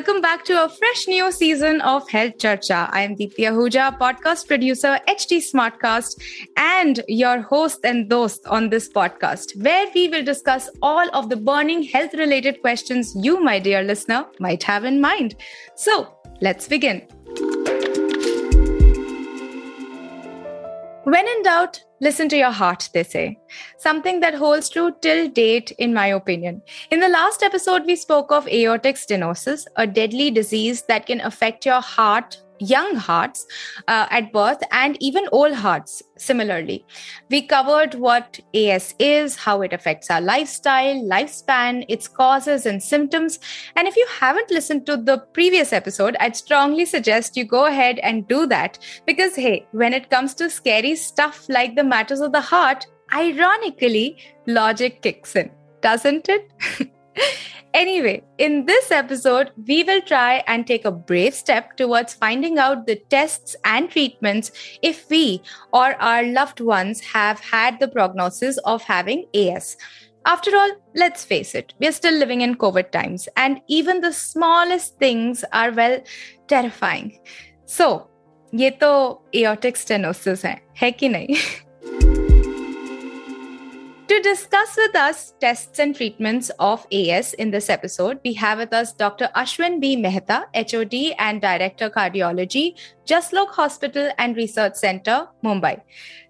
Welcome back to a fresh new season of Health Charcha. I am Deepti Ahuja, podcast producer, HT Smartcast, and your host and host on this podcast, where we will discuss all of the burning health related questions you, my dear listener, might have in mind. So, let's begin. When in doubt, listen to your heart, they say. Something that holds true till date, in my opinion. In the last episode, we spoke of aortic stenosis, a deadly disease that can affect your heart, young hearts uh, at birth and even old hearts similarly. We covered what as is how it affects our lifestyle lifespan its causes and symptoms. And if you haven't listened to the previous episode i'd strongly suggest you go ahead and do that. Because hey when it comes to scary stuff like the matters of the heart ironically logic kicks in doesn't it Anyway, in this episode, we will try and take a brave step towards finding out the tests and treatments if we or our loved ones have had the prognosis of having AS. After all, let's face it, we are still living in COVID times, and even the smallest things are, well, terrifying. So, ये तो aortic stenosis है है कि नहीं To discuss with us tests and treatments of AS in this episode, we have with us Dr. Ashwin B. Mehta, HOD and Director Cardiology, Jaslok Hospital and Research Center, Mumbai.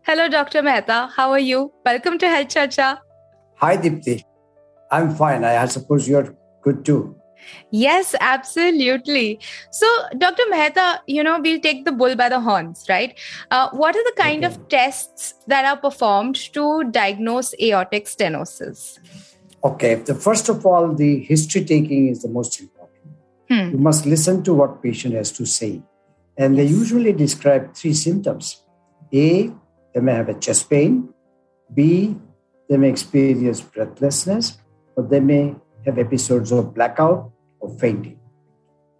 Hello, Dr. Mehta. How are you? Welcome to Health Charcha. Hi, Dipti. I'm fine. I suppose you're good too. Yes, absolutely. So, Dr. Mehta, you know, we'll take the bull by the horns, right? Uh, what are the kind Okay. of tests that are performed to diagnose aortic stenosis? Okay. The first of all, the history taking is the most important. Hmm. You must listen to what patient has to say, and they usually describe three symptoms: A, they may have a chest pain; B, they may experience breathlessness, or they may have episodes of blackout or fainting.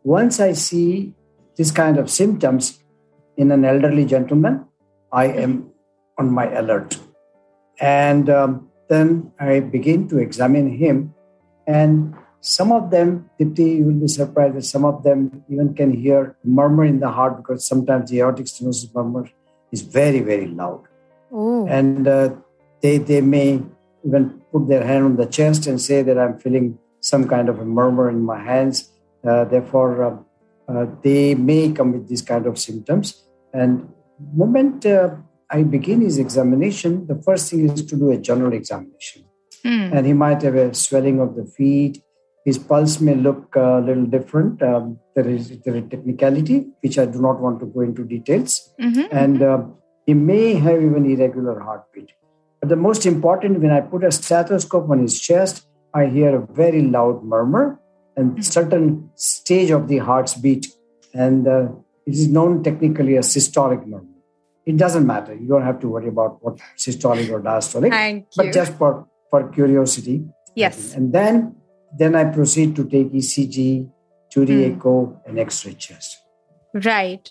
Once I see this kind of symptoms in an elderly gentleman, I am on my alert. And um, then I begin to examine him. And some of them, Dipti, you will be surprised that some of them even can hear murmur in the heart because sometimes the aortic stenosis murmur is very, very loud. And uh, they, they may even put their hand on the chest and say that I'm feeling some kind of a murmur in my hands. Uh, therefore, uh, uh, they may come with these kind of symptoms. And moment uh, I begin his examination, the first thing is to do a general examination. Hmm. And he might have a swelling of the feet. His pulse may look a little different. Um, there is there is technicality, which I do not want to go into details Mhm. and uh, he may have even irregular heartbeat. But the most important, when I put a stethoscope on his chest, I hear a very loud murmur and certain stage of the heart's beat, and uh, it is known technically as systolic murmur. It doesn't matter. You don't have to worry about what systolic or diastolic, Thank but you. just for for curiosity. yes. And then then I proceed to take ECG, 2D Hmm. echo, and X-ray chest. Right.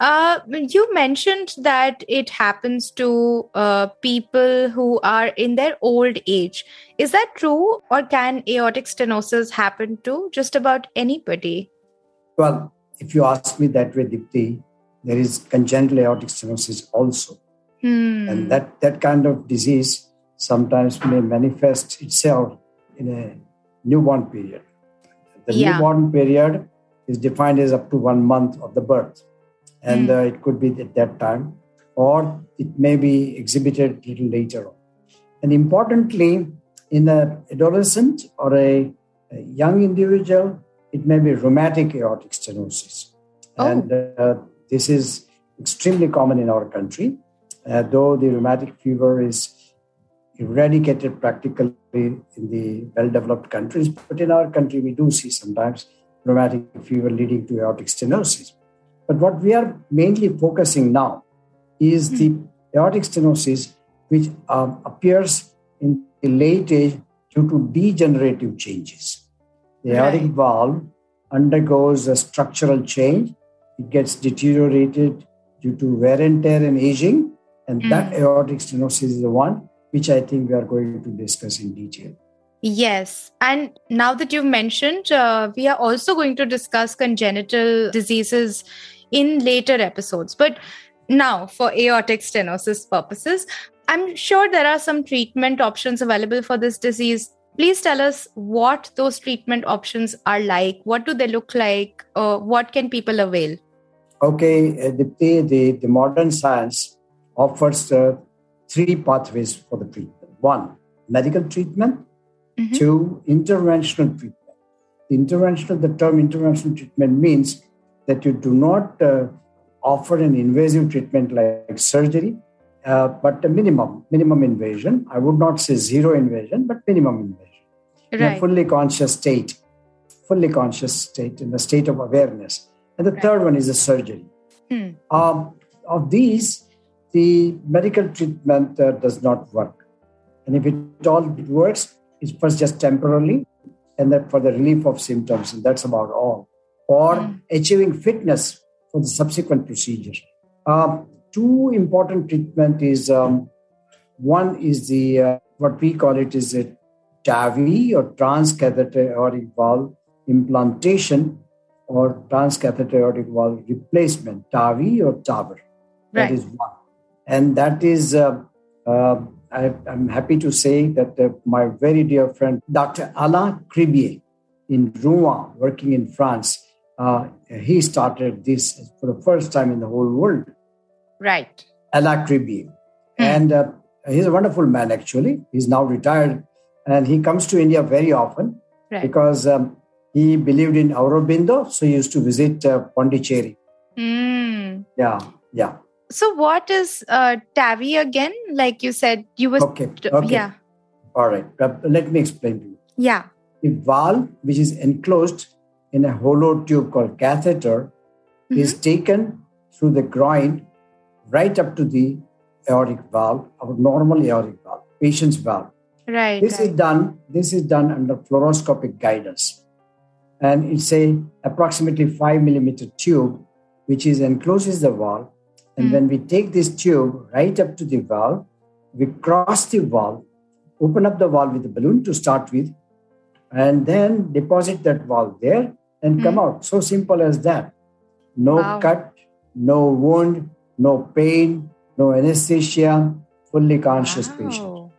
Uh, you mentioned that it happens to uh, people who are in their old age. Is that true, or can aortic stenosis happen to just about anybody? Well, if you ask me that way, Dipti, there is congenital aortic stenosis also. Hmm. And that, that kind of disease sometimes may manifest itself in a newborn period. The Yeah. newborn period is defined as up to one month of the birth. And Hmm. uh, it could be at that time, or it may be exhibited little later on. And importantly, in an adolescent or a, a young individual, it may be rheumatic aortic stenosis. Oh. And uh, this is extremely common in our country, uh, though the rheumatic fever is eradicated practically in the well developed countries. But in our country, we do see sometimes rheumatic fever leading to aortic stenosis. But what we are mainly focusing now is the aortic stenosis, which um, appears in the late age due to degenerative changes. The aortic Right. valve undergoes a structural change. It gets deteriorated due to wear and tear and aging. And that aortic stenosis is the one which I think we are going to discuss in detail. Yes. And now that you've mentioned, uh, we are also going to discuss congenital diseases in later episodes. But now, for aortic stenosis purposes, I'm sure there are some treatment options available for this disease. Please tell us what those treatment options are like. What do they look like? Uh, what can people avail? Okay, uh, the, the, the modern science offers uh, three pathways for the treatment. One, medical treatment. Mhm. Two, interventional treatment. The interventional, the term interventional treatment means that you do not uh, offer an invasive treatment like surgery, uh, but a minimum, minimum invasion. I would not say zero invasion, but minimum invasion in a fully conscious state, fully conscious state, in a state of awareness. And the third one is a surgery. Hmm. Um, of these, the medical treatment uh, does not work. And if it all works, it's first just temporarily and then for the relief of symptoms, and that's about all. Or Hmm. achieving fitness for the subsequent procedure. Um, two important treatment is um, one is the uh, what we call it is a TAVI or transcatheter aortic valve implantation or transcatheter aortic valve replacement, TAVI or TAVR. That Right. is one. And that is, uh, uh, I, I'm happy to say that uh, my very dear friend, Dr. Alain Cribier in Rouen, working in France, uh, he started this for the first time in the whole world. Right. Alain Cribier. Hmm. And uh, he's a wonderful man, actually. He's now retired and he comes to India very often Right. because um, he believed in Aurobindo. So he used to visit uh, Pondicherry. Mm. Yeah, yeah. So, what is uh, TAVI again? Like you said, you were. Okay, okay. Yeah. All right. Uh, Let me explain to you. Yeah. The valve, which is enclosed in a hollow tube called catheter, is taken through the groin right up to the aortic valve, our normal aortic valve, patient's valve. Right. This is done. This is done under fluoroscopic guidance, and it's a approximately five millimeter tube, which is encloses the valve. And Mm. when we take this tube right up to the valve, we cross the valve, open up the valve with the balloon to start with, and then deposit that valve there and come out. So simple as that. No Wow. cut, no wound, no pain, no anesthesia, fully conscious patient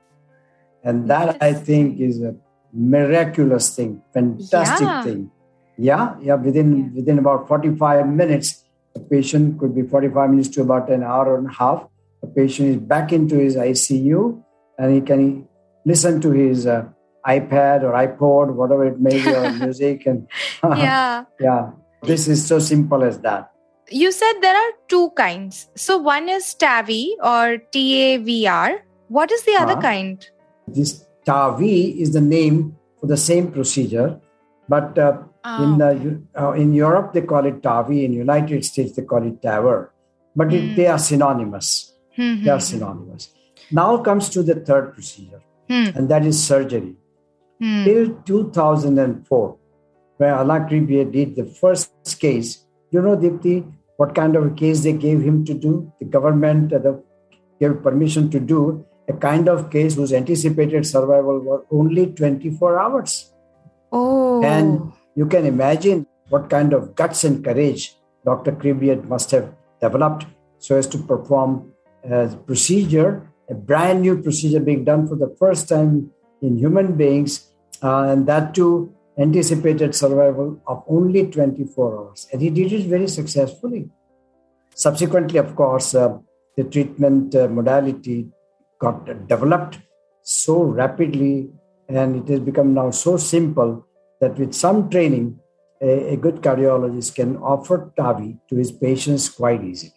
and that i think is a miraculous thing fantastic Yeah. thing yeah yeah within Yeah. within about 45 minutes a patient could be 45 minutes to about an hour and a half A patient is back into his icu and he can listen to his uh, ipad or ipod whatever it may be or music and yeah. yeah this is so simple as that You said there are two kinds. So, one is TAVI or TAVR. What is the other Huh? kind? this tavi is the name for the same procedure but uh, in Ah, uh, uh, in Europe they call it TAVI. In United States they call it TAVR. But it, Hmm. they are synonymous. Hmm, They are hmm, synonymous. Now comes to the third procedure, hmm, and that is surgery. Hmm. Till 2004, where Alain Cribier did the first case, you know, Dipti, what kind of a case they gave him to do? The government uh, the, gave permission to do a kind of case whose anticipated survival was only 24 hours. Oh. And you can imagine what kind of guts and courage Dr. Cribier must have developed so as to perform a procedure, a brand new procedure being done for the first time in human beings, and that too anticipated survival of only 24 hours. And he did it very successfully. Subsequently, of course, uh, the treatment uh, modality got developed so rapidly and it has become now so simple that with some training, a, a good cardiologist can offer TAVI to his patients quite easily.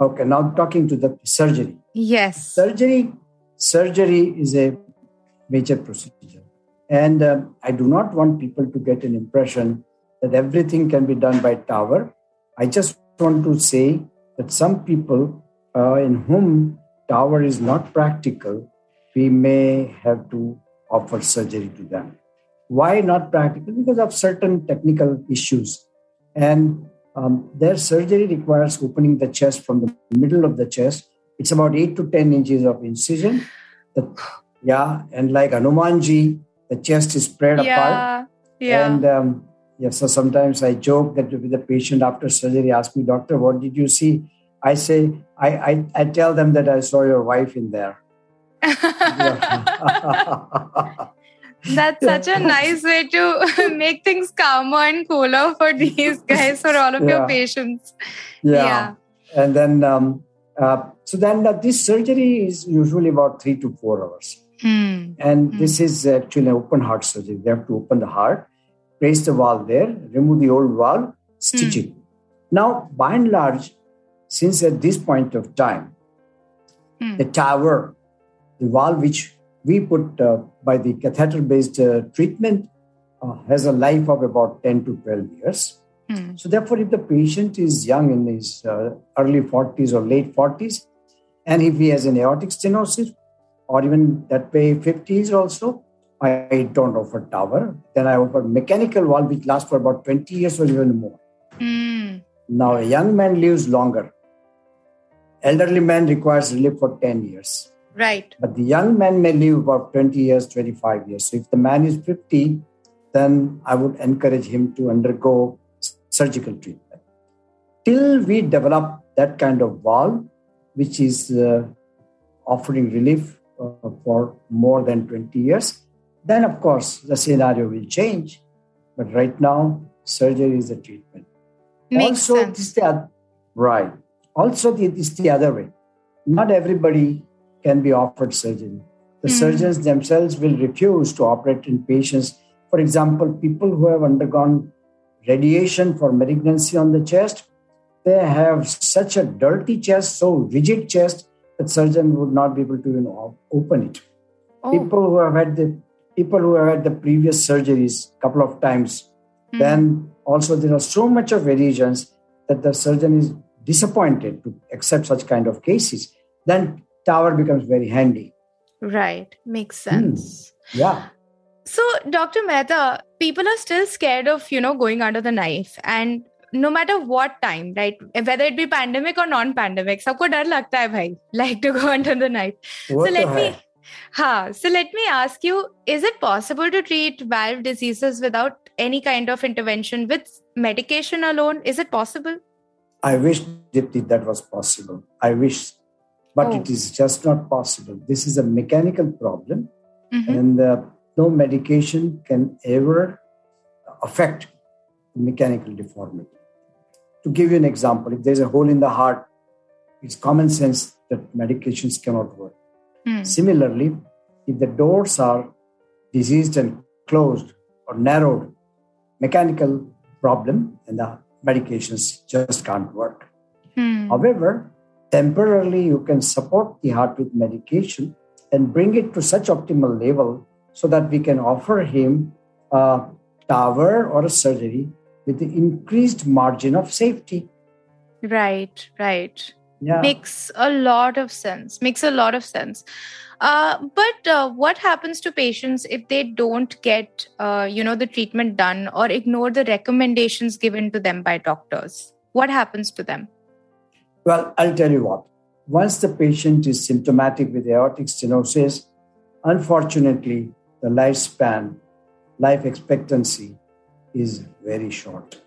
Okay, now talking to the surgery. yes. Surgery, surgery is a major procedure, and um, I do not want people to get an impression that everything can be done by TAVR. I just want to say that some people uh, in whom TAVR is not practical, we may have to offer surgery to them. Why not practical? Because of certain technical issues. And um, their surgery requires opening the chest from the middle of the chest. It's about 8 to 10 inches of incision. The, yeah, and like Hanumanji, the chest is spread yeah. apart. Yeah. And um, yeah, so sometimes I joke that with the patient after surgery asks me, Doctor, what did you see? I say, I, I, I tell them that I saw your wife in there. That's such a nice way to make things calmer and cooler for these guys, for all of Yeah. your patients. yeah. Yeah. And then, um, uh, so then uh, this surgery is usually about three to four hours. Hmm. And this is actually an open heart surgery. They have to open the heart, place the valve there, remove the old valve, stitch it. Now, by and large, since at this point of time, Hmm. the TAVR, the valve which we put uh, by the catheter based uh, treatment, uh, has a life of about 10 to 12 years. Hmm. So, therefore, if the patient is young in his uh, early 40s or late 40s, and if he has an aortic stenosis, or even that way 50s also, I don't offer TAVR. Then I offer mechanical valve, which lasts for about 20 years or even more. Hmm. Now, a young man lives longer. Elderly man requires relief for 10 years. Right. But the young man may live about 20 years, 25 years. So if the man is 50, then I would encourage him to undergo surgical treatment. Till we develop that kind of valve, which is uh, offering relief uh, for more than 20 years, then of course the scenario will change. But right now, surgery is the treatment Makes also sense. this the right also this the other way not everybody can be offered surgery the Hmm. surgeons themselves will refuse to operate in patients for example people who have undergone radiation for malignancy on the chest they have such a dirty chest so rigid chest that surgeon would not be able to you know, open it Oh. people who have had the people who have had the previous surgeries a couple of times Hmm. then also there are so much of variations that the surgeon is disappointed to accept such kind of cases then TAVR becomes very handy Right. Makes Hmm. sense. yeah So, Dr. Mehta, people are still scared of, you know, going under the knife. And no matter what time, right? Whether it be pandemic or non-pandemic, सबको डर लगता है भाई, like to go under the knife. वो so तो let है me ha, so let me ask you, is it possible to treat valve diseases without any kind of intervention with medication alone? Is it possible? i wish Dipti, that was possible i wish but Oh. it is just not possible this is a mechanical problem Mhm. and uh, no medication can ever affect mechanical deformity. To give you an example, if there's a hole in the heart, it's common sense that medications cannot work. Hmm. Similarly, if the doors are diseased and closed or narrowed, mechanical problem and the medications just can't work. Hmm. However, temporarily you can support the heart with medication and bring it to such optimal level so that we can offer him a TAVR or a surgery with the increased margin of safety. Right, right. Yeah. Makes a lot of sense. Makes a lot of sense. Uh, but uh, what happens to patients if they don't get, uh, you know, the treatment done or ignore the recommendations given to them by doctors? What happens to them? Well, I'll tell you what. Once the patient is symptomatic with aortic stenosis, unfortunately, the lifespan, life expectancy is very short.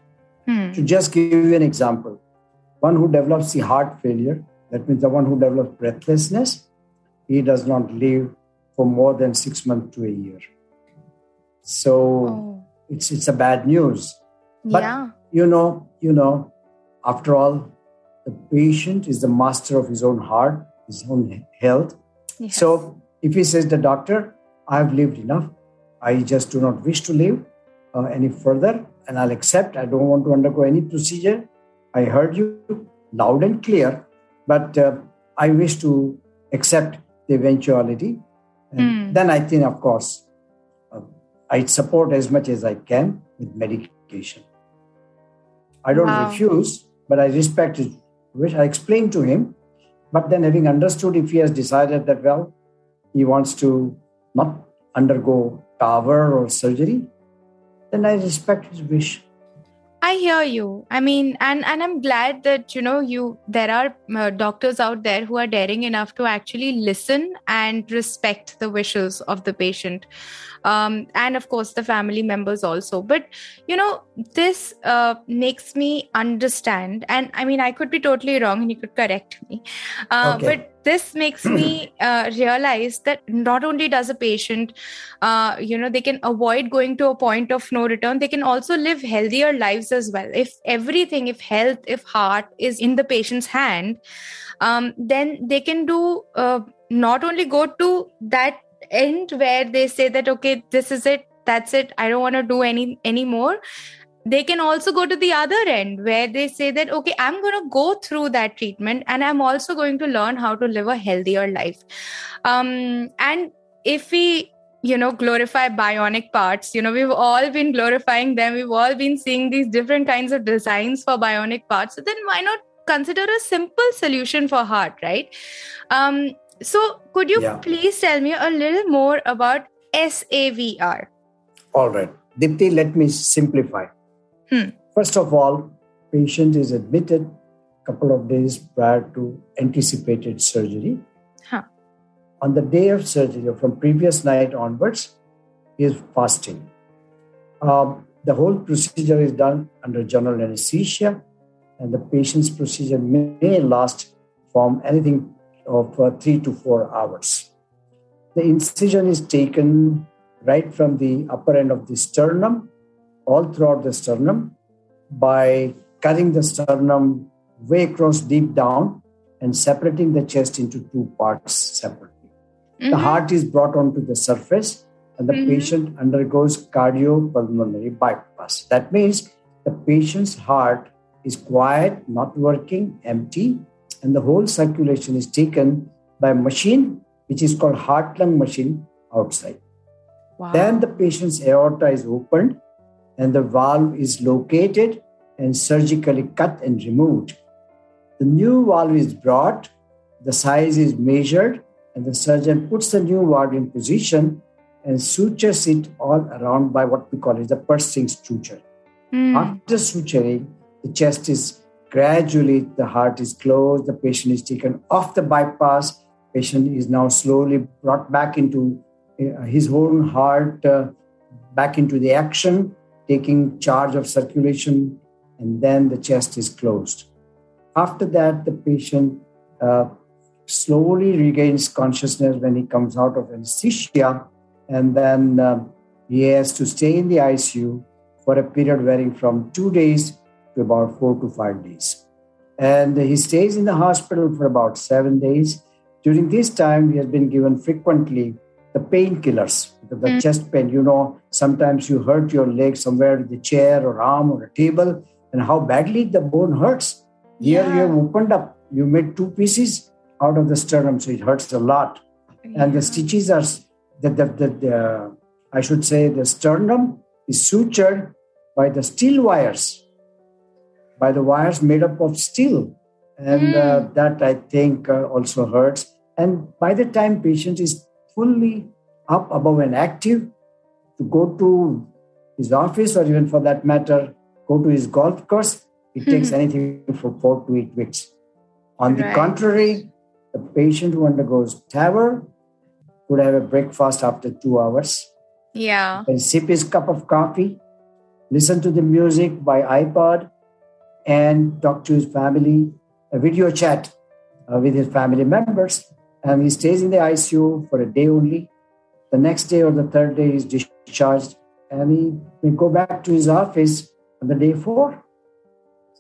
Hmm. To just give you an example, one who develops the heart failure, that means the one who develops breathlessness, he does not live for more than six months to a year. So Oh, it's it's a bad news. But yeah. you know, you know, after all, the patient is the master of his own heart, his own health. Yes. So if he says, the doctor, I have lived enough, I just do not wish to live uh, any further, and I'll accept. I don't want to undergo any procedure. I heard you loud and clear, but uh, I wish to accept the eventuality. And Hmm. then I think, of course, uh, I support as much as I can with medication. I don't Wow. refuse, but I respect his wish. I explained to him, but then having understood if he has decided that, well, he wants to not undergo TAVR or surgery, then I respect his wish. I hear you. I mean, and and I'm glad that you know you there are uh, doctors out there who are daring enough to actually listen and respect the wishes of the patient um, and of course the family members also. But you know this uh, makes me understand and i mean i could be totally wrong and you could correct me. Uh, okay. but this makes me uh, realize that not only does a patient uh, you know they can avoid going to a point of no return they can also live healthier lives as well. If everything if health if heart is in the patient's hand um, then they can do uh, not only go to that end where they say that okay this is it that's it i don't want to do any anymore. They can also go to the other end where they say that okay i'm going to go through that treatment and i'm also going to learn how to live a healthier life. Um, and if we you know glorify bionic parts you know we've all been glorifying them we've all been seeing these different kinds of designs for bionic parts so then why not consider a simple solution for heart right? Um, so, could you yeah. please tell me a little more about SAVR? All right. Dipti, let me simplify. Hmm. First of all, patient is admitted a couple of days prior to anticipated surgery. Huh. On the day of surgery, or from previous night onwards, he is fasting. Um, the whole procedure is done under general anesthesia, and the patient's procedure may last from anything of uh, three to four hours. The incision is taken right from the upper end of the sternum, all throughout the sternum, by cutting the sternum way across deep down and separating the chest into two parts separately. Mm-hmm. The heart is brought onto the surface and the mm-hmm. patient undergoes cardiopulmonary bypass. That means the patient's heart is quiet, not working, empty, and the whole circulation is taken by a machine which is called heart lung machine outside. Wow. Then the patient's aorta is opened and the valve is located and surgically cut and removed. The new valve is brought, the size is measured, and the surgeon puts the new valve in position and sutures it all around by what we call it the pursing suture. Mm. After suturing, the chest is Gradually, the heart is closed, the patient is taken off the bypass, patient is now slowly brought back into uh, his own heart, uh, back into the action, taking charge of circulation, and then the chest is closed. After that, the patient uh, slowly regains consciousness when he comes out of anesthesia, and then uh, he has to stay in the ICU for a period varying from two days to about four to five days. And he stays in the hospital for about seven days. During this time, he has been given frequently the painkillers, the, mm. chest pain. You know, sometimes you hurt your leg somewhere with a chair or arm or a table, and how badly the bone hurts. Here yeah. you have opened up, you made two pieces out of the sternum, so it hurts a lot. Yeah. And the stitches are, the, the, the, the, I should say, the sternum is sutured by the steel wires by the wires made up of steel. And mm. uh, that I think uh, also hurts. And by the time patient is fully up above and active to go to his office or even for that matter, go to his golf course, it mm-hmm. takes anything from four to eight weeks. On right. the contrary, the patient who undergoes TAVR could have a breakfast after two hours. Yeah. And sip his cup of coffee, listen to the music by iPod, and talk to his family, a video chat uh, with his family members. And he stays in the ICU for a day only. The next day or the third day, he's discharged and he may go back to his office on the day four.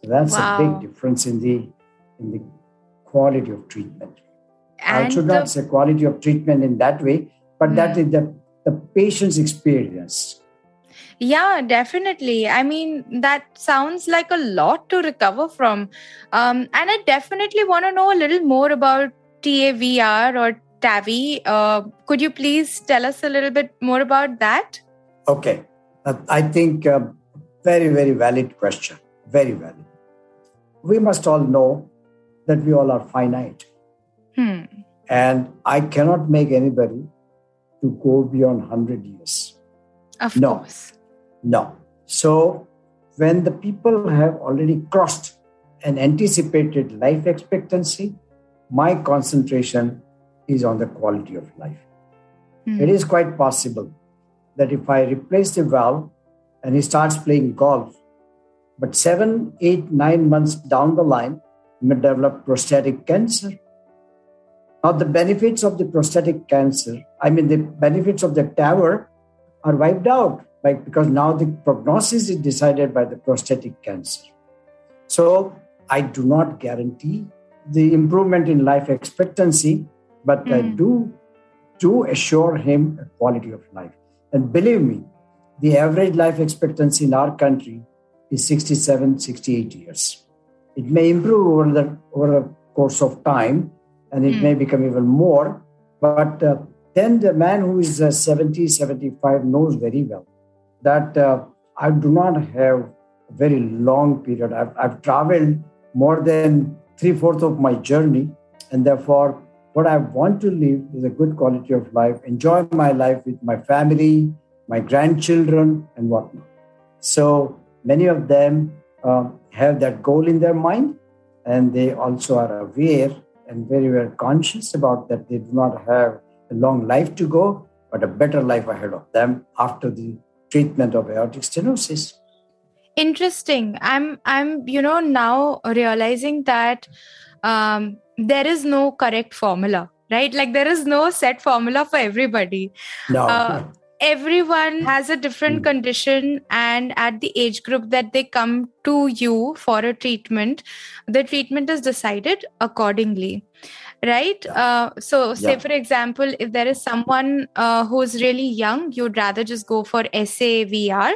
So that's wow. a big difference in the in the quality of treatment. And I should not say quality of treatment in that way, but mm. that is the, the patient's experience yeah, definitely. I mean, that sounds like a lot to recover from. Um, and I definitely want to know a little more about TAVR or TAVI. Uh, could you please tell us a little bit more about that? Okay. Uh, I think uh, very, very valid question. Very valid. We must all know that we all are finite. Hmm. And I cannot make anybody to go beyond 100 years. Of no. course. No. So, when the people have already crossed an anticipated life expectancy, my concentration is on the quality of life. Hmm. It is quite possible that if I replace the valve and he starts playing golf, but seven, eight, nine months down the line, he may develop prostatic cancer. Now, the benefits of the prostatic cancer, I mean, the benefits of the TAVR are wiped out by, because now the prognosis is decided by the prostatic cancer. So, I do not guarantee the improvement in life expectancy, but I Mm. do do assure him a quality of life. And believe me, the average life expectancy in our country is 67, 68 years. It may improve over the over the course of time, and it Mm. may become even more. But uh, then the man who is uh, 70, 75 knows very well that uh, I do not have a very long period. I've, I've traveled more than three fourths of my journey, and therefore, what I want to live is a good quality of life, enjoy my life with my family, my grandchildren, and whatnot. So many of them uh, have that goal in their mind, and they also are aware and very, very conscious about that they do not have a long life to go, but a better life ahead of them after the treatment of aortic stenosis. interesting. I'm i'm you know now realizing that um there is no correct formula right? Like there is no set formula for everybody. No, Uh, everyone has a different Mm. condition and at the age group that they come to you for a treatment the treatment is decided accordingly right uh, so say Yeah. for example if there is someone uh, who's really young you'd rather just go for savr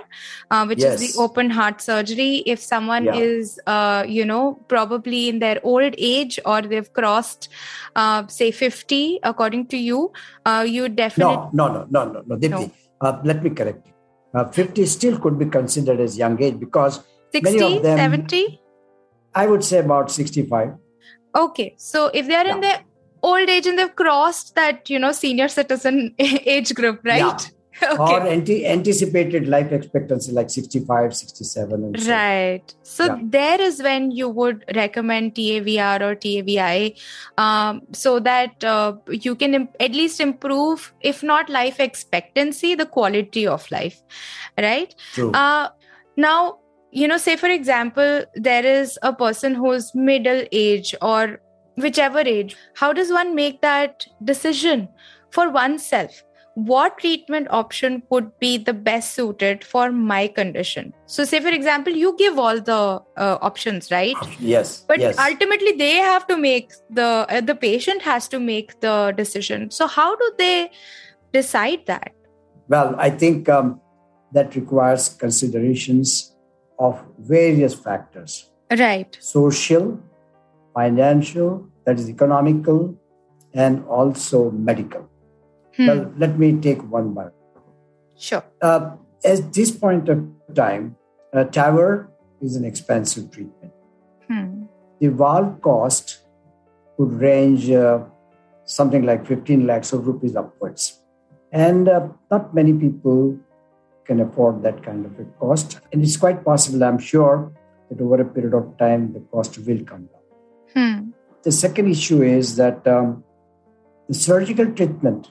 uh, which is the open heart surgery if someone Yeah. is uh, you know probably in their old age or they've crossed uh, say 50 according to you uh, you definitely no, no, no, no, no, no. Dipti, Uh, let me correct you. Uh, 50 still could be considered as young age because 60 many of them- 70 I would say about 65. Okay so if they are in their old age and they've crossed that you know senior citizen age group right okay Or anti- anticipated life expectancy like 65, 67. And so. right so Yeah. there is when you would recommend tavr or tavi um, so that uh, you can im- at least improve if not life expectancy the quality of life right True. Uh, now, you know, say for example, there is a person who's middle age or whichever age. How does one make that decision for oneself? What treatment option would be the best suited for my condition? So, say for example, you give all the uh, options, right? yes. But yes. ultimately, they have to make the uh, the patient has to make the decision. So, how do they decide that? Well, I think um, that requires considerations of various factors Right. social, financial, that is economical, and also medical. Hmm. Well, let me take one by one. sure. Uh, at this point of time, uh, TAVR is an expensive treatment. Hmm. The valve cost could range uh, something like 15 lakhs of rupees upwards. And uh, not many people can afford that kind of a cost. And it's quite possible, I'm sure, that over a period of time, the cost will come down. Hmm. The second issue is that um, the surgical treatment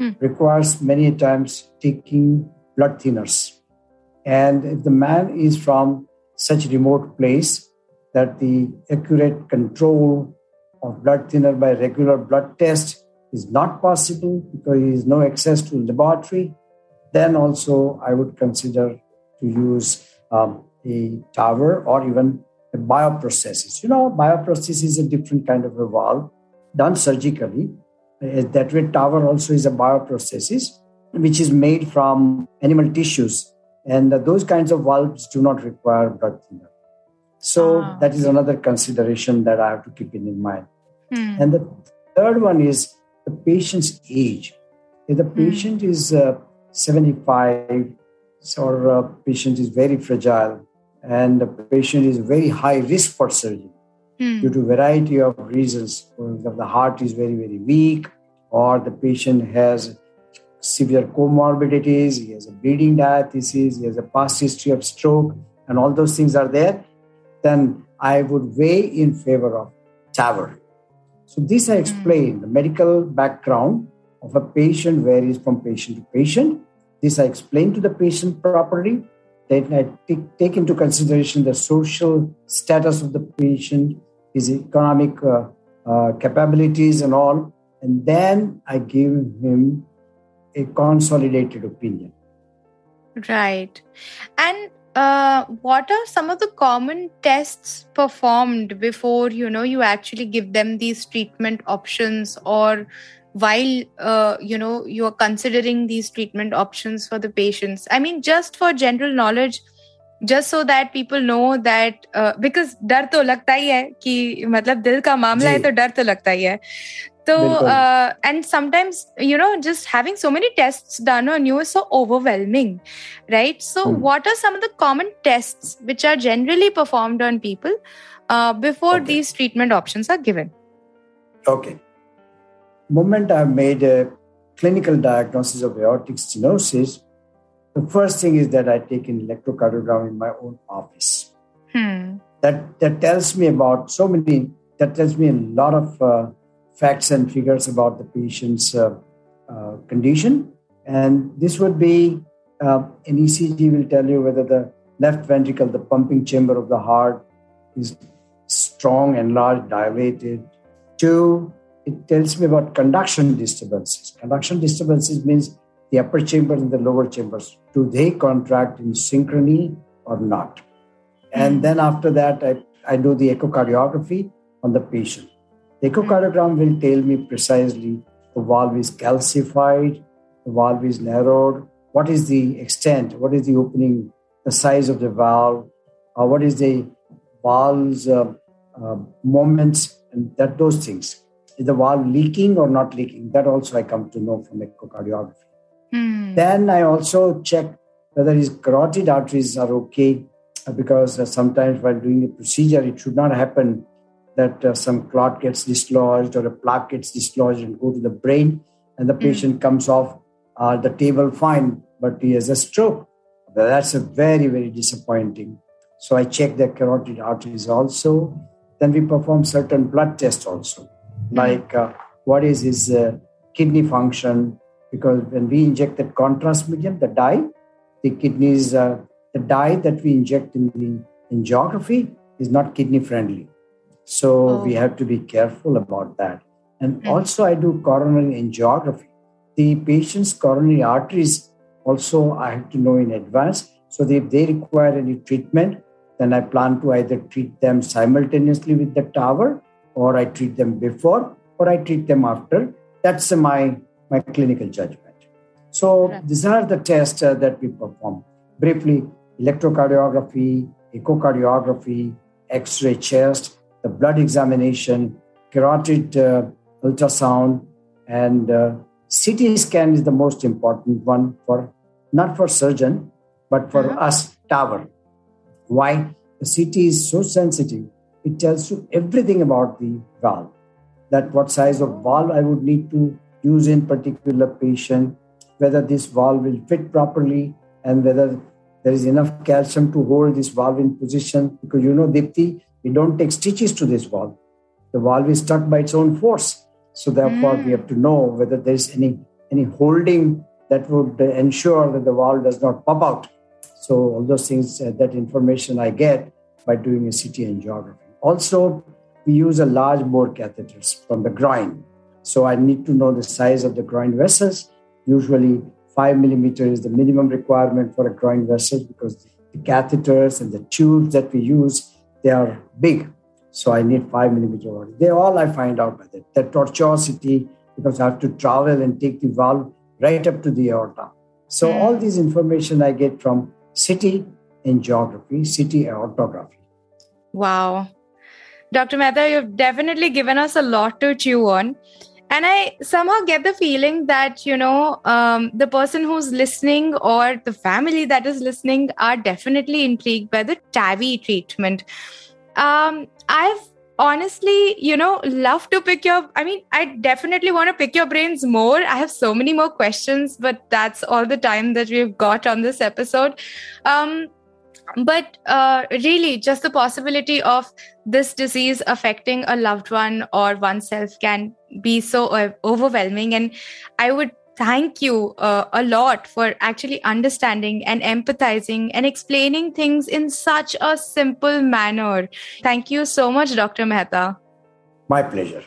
Hmm. requires many times taking blood thinners. And if the man is from such a remote place that the accurate control of blood thinner by regular blood test is not possible because there is no access to laboratory, then also I would consider to use um, a TAVR or even a bioprosthesis. You know, bioprosthesis is a different kind of a valve done surgically. Uh, That way, TAVR also is a bioprosthesis, which is made from animal tissues. And uh, those kinds of valves do not require blood thinner. So Ah. that is another consideration that I have to keep in mind. Hmm. And the third one is the patient's age. If the patient is uh, 75 or a patient is very fragile and the patient is very high risk for surgery Hmm. due to variety of reasons, for example, the heart is very, very weak or the patient has severe comorbidities, he has a bleeding diathesis, he has a past history of stroke, and all those things are there, then I would weigh in favor of TAVR. So this I explain. The medical background of a patient varies from patient to patient. This I explain to the patient properly. Then I take, take into consideration the social status of the patient, his economic uh, uh, capabilities, and all. And then I give him a consolidated opinion. Right. And uh, what are some of the common tests performed before you know you actually give them these treatment options or while uh, you know you are considering these treatment options for the patients i mean just for general knowledge just so that people know that uh, because डर तो लगता ही है कि मतलब दिल का मामला है तो डर तो लगता ही है so uh, and sometimes you know just having so many tests done on you is so overwhelming right so hmm. what are some of the common tests which are generally performed on people uh, before okay. these treatment moment i've made a clinical diagnosis of aortic stenosis the first thing is that i take an electrocardiogram in my own office hmm. that that tells me about so many that tells me a lot of uh, facts and figures about the patient's uh, uh, condition. And this would be uh, an ECG will tell you whether the left ventricle, the pumping chamber of the heart, is strong, and large, dilated. Two, it tells me about conduction disturbances. Conduction disturbances means the upper chamber and the lower chambers. Do they contract in synchrony or not? And then after that, I, I do the echocardiography on the patient. The echocardiogram will tell me precisely the valve is calcified, the valve is narrowed, what is the extent, what is the opening, the size of the valve, what is the valve's uh, uh, moments, and that those things. Is the valve leaking or not leaking? That also I come to know from echocardiography. Hmm. Then I also check whether his carotid arteries are okay, uh, because uh, sometimes while doing a procedure, it should not happen that uh, some clot gets dislodged or a plaque gets dislodged and go to the brain and the hmm. patient mm. comes off uh, the table fine but he has a stroke that's a very very disappointing so i check the carotid arteries also then we perform certain blood tests also mm. Like uh, what is his uh, kidney function because when we inject that contrast medium the dye the kidneys uh, the dye that we inject in the angiography is not kidney friendly so oh. we have to be careful about that. And mm-hmm. also, I do coronary angiography. The patient's coronary arteries also I have to know in advance. So if they require any treatment, then I plan to either treat them simultaneously with the TAVR, or I treat them before, or I treat them after. That's my my clinical judgment. So right. these are the tests uh, that we perform. Briefly, electrocardiography, echocardiography, X-ray chest, the blood examination, carotid uh, ultrasound, and uh, CT scan is the most important one for not for surgeon, but for uh-huh. us TAVR. Why? The CT is so sensitive; it tells you everything about the valve. That what size of valve I would need to use in particular patient, whether this valve will fit properly, and whether there is enough calcium to hold this valve in position. Because you know, Dipti, we don't take stitches to this valve. The valve is stuck by its own force. So therefore, mm. we have to know whether there is any any holding that would ensure that the valve does not pop out. So all those things, uh, that information I get by doing a CT angiography. Also, we use a large bore catheters from the groin. So I need to know the size of the groin vessels. Usually, five millimeter is the minimum requirement for a groin vessel because the catheters and the tubes that we use they are big. So I need five millimeter body. They all I find out by that. The tortuosity, because I have to travel and take the valve right up to the aorta. So mm. all these information I get from CT angiography, CT aortography. Wow. Dr. Mehta, you've definitely given us a lot to chew on. And I somehow get the feeling that, you know, um, the person who's listening or the family that is listening are definitely intrigued by the TAVI treatment. Um, I've honestly, you know, love to pick your. I mean, I definitely want to pick your brains more. I have so many more questions, but that's all the time that we've got on this episode. Um, but uh, really, just the possibility of this disease affecting a loved one or oneself can be so overwhelming. And I would thank you uh, a lot for actually understanding and empathizing and explaining things in such a simple manner. Thank you so much, Dr. Mehta. My pleasure.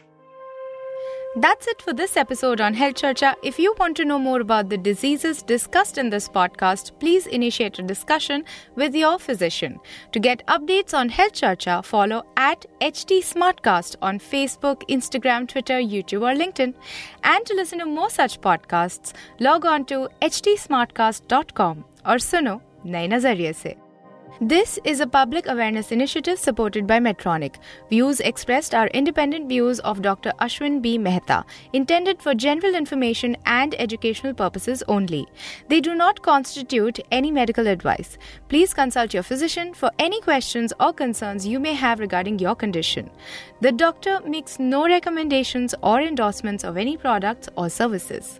That's it for this episode on Health Charcha. If you want to know more about the diseases discussed in this podcast, please initiate a discussion with your physician. To get updates on Health Charcha, follow at HT Smartcast on Facebook, Instagram, Twitter, YouTube, or LinkedIn. And to listen to more such podcasts, log on to htsmartcast.com or suno नए नजरिए से this is a public awareness initiative supported by Medtronic. Views expressed are independent views of Dr. Ashwin B. Mehta, intended for general information and educational purposes only. They do not constitute any medical advice. Please consult your physician for any questions or concerns you may have regarding your condition. The doctor makes no recommendations or endorsements of any products or services.